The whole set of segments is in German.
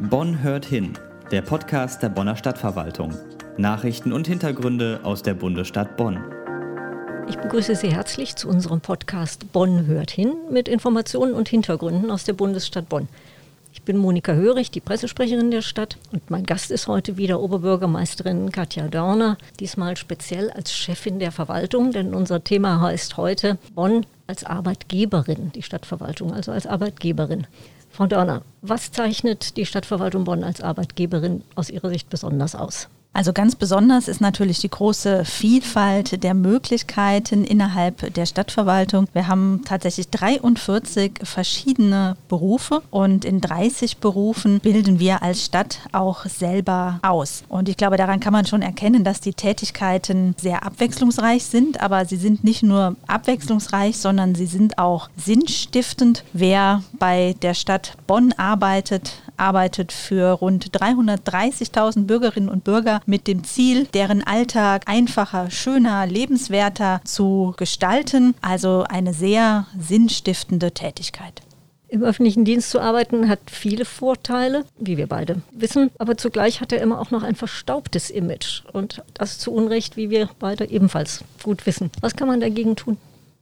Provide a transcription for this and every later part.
Bonn hört hin, der Podcast der Bonner Stadtverwaltung. Nachrichten und Hintergründe aus der Bundesstadt Bonn. Ich begrüße Sie herzlich zu unserem Podcast Bonn hört hin mit Informationen und Hintergründen aus der Bundesstadt Bonn. Ich bin Monika Hörig, die Pressesprecherin der Stadt und mein Gast ist heute wieder Oberbürgermeisterin Katja Dörner, diesmal speziell als Chefin der Verwaltung, denn unser Thema heißt heute Bonn als Arbeitgeberin, die Stadtverwaltung also als Arbeitgeberin. Frau Dörner, was zeichnet die Stadtverwaltung Bonn als Arbeitgeberin aus Ihrer Sicht besonders aus? Also ganz besonders ist natürlich die große Vielfalt der Möglichkeiten innerhalb der Stadtverwaltung. Wir haben tatsächlich 43 verschiedene Berufe und in 30 Berufen bilden wir als Stadt auch selber aus. Und ich glaube, daran kann man schon erkennen, dass die Tätigkeiten sehr abwechslungsreich sind, aber sie sind nicht nur abwechslungsreich, sondern sie sind auch sinnstiftend. Wer bei der Stadt Bonn arbeitet, arbeitet für rund 330.000 Bürgerinnen und Bürger mit dem Ziel, deren Alltag einfacher, schöner, lebenswerter zu gestalten. Also eine sehr sinnstiftende Tätigkeit. Im öffentlichen Dienst zu arbeiten hat viele Vorteile, wie wir beide wissen, aber zugleich hat er immer auch noch ein verstaubtes Image und das zu Unrecht, wie wir beide ebenfalls gut wissen. Was kann man dagegen tun?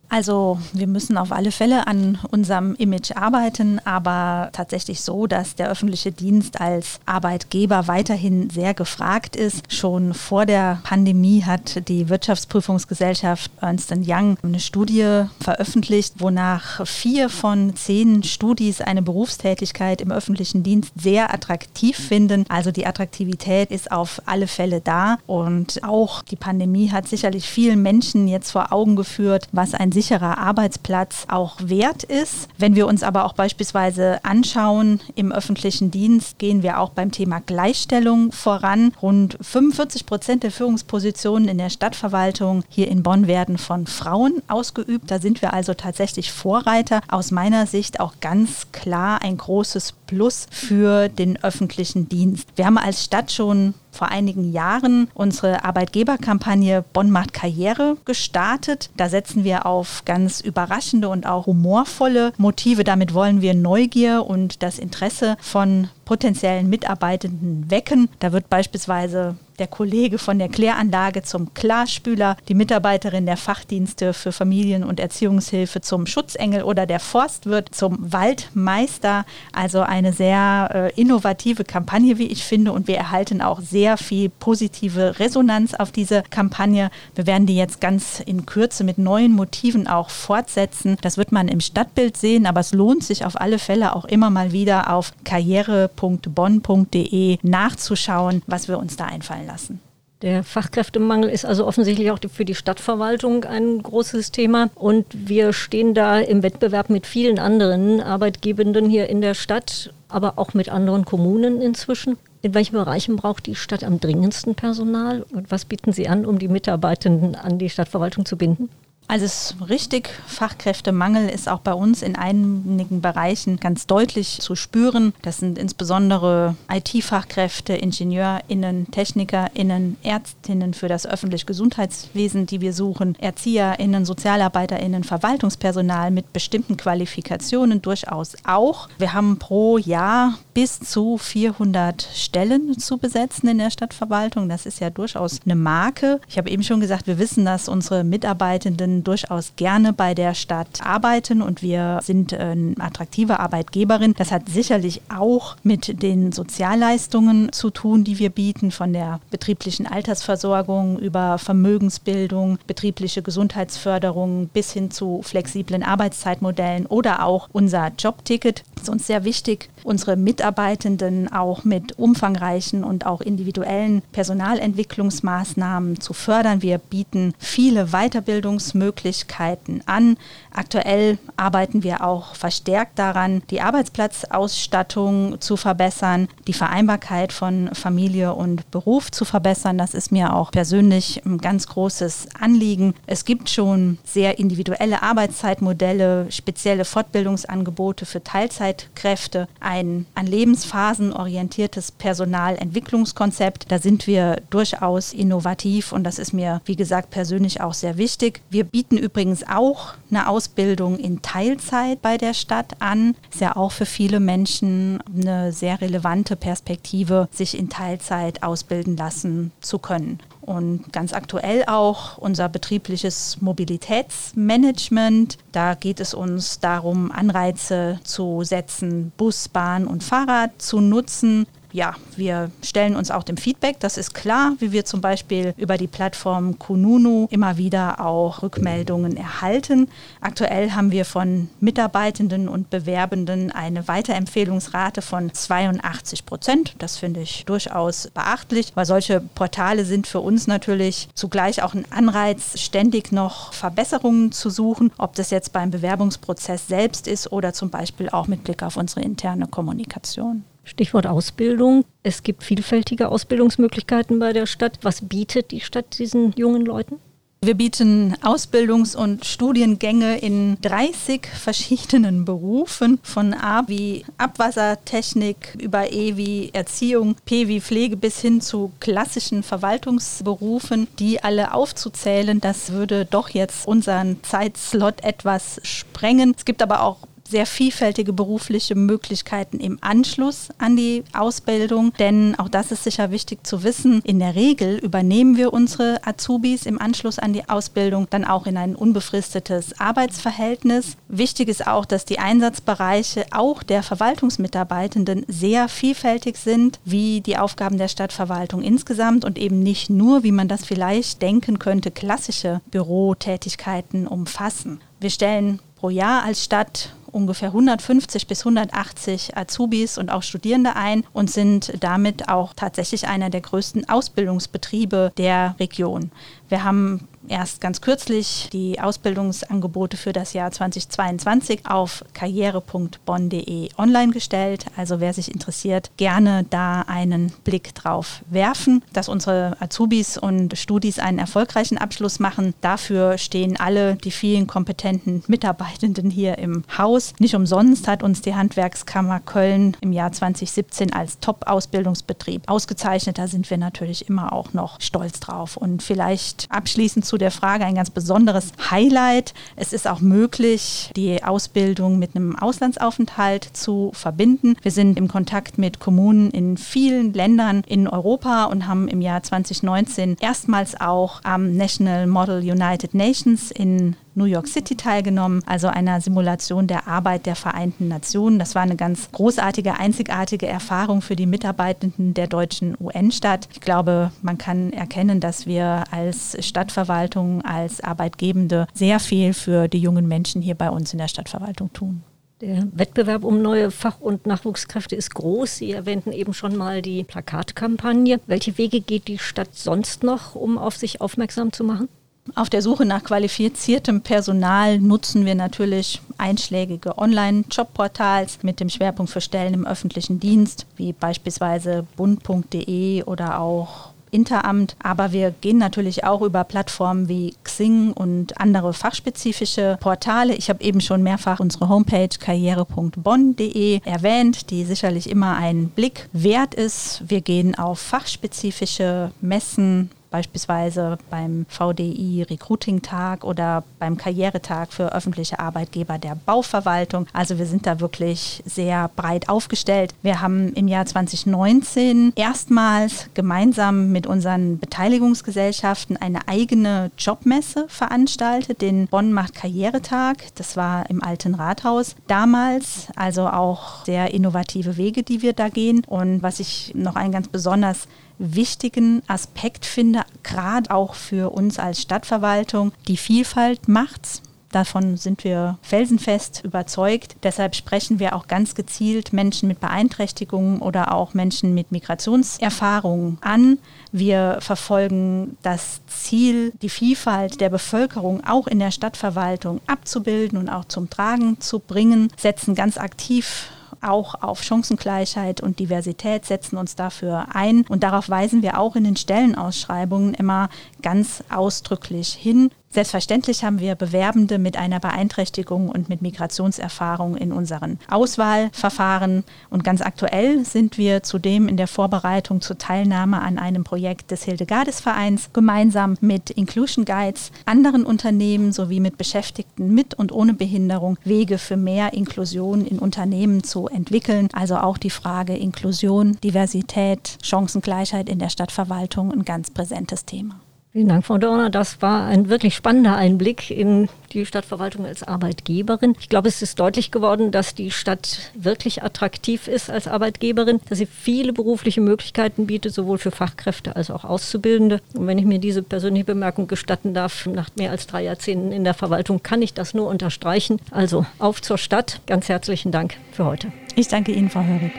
Also wir müssen auf alle Fälle an unserem Image arbeiten, aber tatsächlich so, dass der öffentliche Dienst als Arbeitgeber weiterhin sehr gefragt ist. Schon vor der Pandemie hat die Wirtschaftsprüfungsgesellschaft Ernst Young eine Studie veröffentlicht, wonach vier von zehn Studis eine Berufstätigkeit im öffentlichen Dienst sehr attraktiv finden. Also die Attraktivität ist auf alle Fälle da und auch die Pandemie hat sicherlich vielen Menschen jetzt vor Augen geführt, was ein sicherer Arbeitsplatz auch wert ist. Wenn wir uns aber auch beispielsweise anschauen, im öffentlichen Dienst gehen wir auch beim Thema Gleichstellung voran. Rund 45 Prozent der Führungspositionen in der Stadtverwaltung hier in Bonn werden von Frauen ausgeübt. Da sind wir also tatsächlich Vorreiter. Aus meiner Sicht auch ganz klar ein großes Plus für den öffentlichen Dienst. Wir haben als Stadt schon vor einigen Jahren unsere Arbeitgeberkampagne Bonn macht Karriere gestartet. Da setzen wir auf ganz überraschende und auch humorvolle Motive. Damit wollen wir Neugier und das Interesse von potenziellen Mitarbeitenden wecken. Da wird beispielsweise der Kollege von der Kläranlage zum Klarspüler, die Mitarbeiterin der Fachdienste für Familien- und Erziehungshilfe zum Schutzengel oder der Forstwirt zum Waldmeister. Also eine sehr äh, innovative Kampagne, wie ich finde. Und wir erhalten auch sehr viel positive Resonanz auf diese Kampagne. Wir werden die jetzt ganz in Kürze mit neuen Motiven auch fortsetzen. Das wird man im Stadtbild sehen, aber es lohnt sich auf alle Fälle auch immer mal wieder auf Karriere www.bonn.de nachzuschauen, was wir uns da einfallen lassen. Der Fachkräftemangel ist also offensichtlich auch für die Stadtverwaltung ein großes Thema. Und wir stehen da im Wettbewerb mit vielen anderen Arbeitgebenden hier in der Stadt, aber auch mit anderen Kommunen inzwischen. In welchen Bereichen braucht die Stadt am dringendsten Personal und was bieten Sie an, um die Mitarbeitenden an die Stadtverwaltung zu binden? Also richtig, Fachkräftemangel ist auch bei uns in einigen Bereichen ganz deutlich zu spüren. Das sind insbesondere IT-Fachkräfte, IngenieurInnen, TechnikerInnen, ÄrztInnen für das öffentliche Gesundheitswesen, die wir suchen, ErzieherInnen, SozialarbeiterInnen, Verwaltungspersonal mit bestimmten Qualifikationen durchaus auch. Wir haben pro Jahr bis zu 400 Stellen zu besetzen in der Stadtverwaltung. Das ist ja durchaus eine Marke. Ich habe eben schon gesagt, wir wissen, dass unsere Mitarbeitenden durchaus gerne bei der Stadt arbeiten und wir sind eine attraktive Arbeitgeberin. Das hat sicherlich auch mit den Sozialleistungen zu tun, die wir bieten, von der betrieblichen Altersversorgung über Vermögensbildung, betriebliche Gesundheitsförderung bis hin zu flexiblen Arbeitszeitmodellen oder auch unser Jobticket. Das ist uns sehr wichtig, unsere Mitarbeitenden auch mit umfangreichen und auch individuellen Personalentwicklungsmaßnahmen zu fördern. Wir bieten viele Weiterbildungsmöglichkeiten Möglichkeiten an. Aktuell arbeiten wir auch verstärkt daran, die Arbeitsplatzausstattung zu verbessern, die Vereinbarkeit von Familie und Beruf zu verbessern. Das ist mir auch persönlich ein ganz großes Anliegen. Es gibt schon sehr individuelle Arbeitszeitmodelle, spezielle Fortbildungsangebote für Teilzeitkräfte, ein an Lebensphasen orientiertes Personalentwicklungskonzept. Da sind wir durchaus innovativ und das ist mir, wie gesagt, persönlich auch sehr wichtig. Wir bieten übrigens auch eine Ausbildung in Teilzeit bei der Stadt an. Ist ja auch für viele Menschen eine sehr relevante Perspektive, sich in Teilzeit ausbilden lassen zu können. Und ganz aktuell auch unser betriebliches Mobilitätsmanagement. Da geht es uns darum, Anreize zu setzen, Bus, Bahn und Fahrrad zu nutzen, ja, wir stellen uns auch dem Feedback, das ist klar, wie wir zum Beispiel über die Plattform Kununu immer wieder auch Rückmeldungen erhalten. Aktuell haben wir von Mitarbeitenden und Bewerbenden eine Weiterempfehlungsrate von 82 Prozent. Das finde ich durchaus beachtlich, weil solche Portale sind für uns natürlich zugleich auch ein Anreiz, ständig noch Verbesserungen zu suchen, ob das jetzt beim Bewerbungsprozess selbst ist oder zum Beispiel auch mit Blick auf unsere interne Kommunikation. Stichwort Ausbildung. Es gibt vielfältige Ausbildungsmöglichkeiten bei der Stadt. Was bietet die Stadt diesen jungen Leuten? Wir bieten Ausbildungs- und Studiengänge in 30 verschiedenen Berufen, von A wie Abwassertechnik über E wie Erziehung, P wie Pflege bis hin zu klassischen Verwaltungsberufen, die alle aufzuzählen. Das würde doch jetzt unseren Zeitslot etwas sprengen. Es gibt aber auch sehr vielfältige berufliche Möglichkeiten im Anschluss an die Ausbildung, denn auch das ist sicher wichtig zu wissen. In der Regel übernehmen wir unsere Azubis im Anschluss an die Ausbildung dann auch in ein unbefristetes Arbeitsverhältnis. Wichtig ist auch, dass die Einsatzbereiche auch der Verwaltungsmitarbeitenden sehr vielfältig sind, wie die Aufgaben der Stadtverwaltung insgesamt und eben nicht nur, wie man das vielleicht denken könnte, klassische Bürotätigkeiten umfassen. Wir stellen pro Jahr als Stadt ungefähr 150 bis 180 Azubis und auch Studierende ein und sind damit auch tatsächlich einer der größten Ausbildungsbetriebe der Region. Wir haben erst ganz kürzlich die Ausbildungsangebote für das Jahr 2022 auf karriere.bonn.de online gestellt. Also wer sich interessiert, gerne da einen Blick drauf werfen, dass unsere Azubis und Studis einen erfolgreichen Abschluss machen. Dafür stehen alle die vielen kompetenten Mitarbeitenden hier im Haus. Nicht umsonst hat uns die Handwerkskammer Köln im Jahr 2017 als Top-Ausbildungsbetrieb ausgezeichnet. Da sind wir natürlich immer auch noch stolz drauf. Und vielleicht vielleicht abschließend zu der Frage ein ganz besonderes Highlight. Es ist auch möglich, die Ausbildung mit einem Auslandsaufenthalt zu verbinden. Wir sind im Kontakt mit Kommunen in vielen Ländern in Europa und haben im Jahr 2019 erstmals auch am National Model United Nations in New York City teilgenommen, also einer Simulation der Arbeit der Vereinten Nationen. Das war eine ganz großartige, einzigartige Erfahrung für die Mitarbeitenden der deutschen UN-Stadt. Ich glaube, man kann erkennen, dass wir als Stadtverwaltung, als Arbeitgebende sehr viel für die jungen Menschen hier bei uns in der Stadtverwaltung tun. Der Wettbewerb um neue Fach- und Nachwuchskräfte ist groß. Sie erwähnten eben schon mal die Plakatkampagne. Welche Wege geht die Stadt sonst noch, um auf sich aufmerksam zu machen? Auf der Suche nach qualifiziertem Personal nutzen wir natürlich einschlägige Online-Jobportals mit dem Schwerpunkt für Stellen im öffentlichen Dienst, wie beispielsweise bund.de oder auch Interamt, aber wir gehen natürlich auch über Plattformen wie Xing und andere fachspezifische Portale. Ich habe eben schon mehrfach unsere Homepage karriere.bonn.de erwähnt, die sicherlich immer einen Blick wert ist. Wir gehen auf fachspezifische Messen, beispielsweise beim VDI Recruiting Tag oder beim Karrieretag für öffentliche Arbeitgeber der Bauverwaltung. Also wir sind da wirklich sehr breit aufgestellt. Wir haben im Jahr 2019 erstmals gemeinsam mit unseren Beteiligungsgesellschaften eine eigene Jobmesse veranstaltet, den Bonn macht Karrieretag. Das war im Alten Rathaus damals, also auch sehr innovative Wege, die wir da gehen. Und was ich noch ein ganz besonders wichtigen Aspekt finde, gerade auch für uns als Stadtverwaltung. Die Vielfalt macht's. Davon sind wir felsenfest überzeugt. Deshalb sprechen wir auch ganz gezielt Menschen mit Beeinträchtigungen oder auch Menschen mit Migrationserfahrungen an. Wir verfolgen das Ziel, die Vielfalt der Bevölkerung auch in der Stadtverwaltung abzubilden und auch zum Tragen zu bringen, setzen ganz aktiv auch auf Chancengleichheit und Diversität, setzen uns dafür ein und darauf weisen wir auch in den Stellenausschreibungen immer ganz ausdrücklich hin. Selbstverständlich haben wir Bewerbende mit einer Beeinträchtigung und mit Migrationserfahrung in unseren Auswahlverfahren. Und ganz aktuell sind wir zudem in der Vorbereitung zur Teilnahme an einem Projekt des Hildegardes Vereins gemeinsam mit Inclusion Guides, anderen Unternehmen sowie mit Beschäftigten mit und ohne Behinderung Wege für mehr Inklusion in Unternehmen zu entwickeln. Also auch die Frage Inklusion, Diversität, Chancengleichheit in der Stadtverwaltung ein ganz präsentes Thema. Vielen Dank, Frau Dorner. Das war ein wirklich spannender Einblick in die Stadtverwaltung als Arbeitgeberin. Ich glaube, es ist deutlich geworden, dass die Stadt wirklich attraktiv ist als Arbeitgeberin, dass sie viele berufliche Möglichkeiten bietet, sowohl für Fachkräfte als auch Auszubildende. Und wenn ich mir diese persönliche Bemerkung gestatten darf, nach mehr als drei Jahrzehnten in der Verwaltung kann ich das nur unterstreichen. Also auf zur Stadt. Ganz herzlichen Dank für heute. Ich danke Ihnen, Frau Hörig.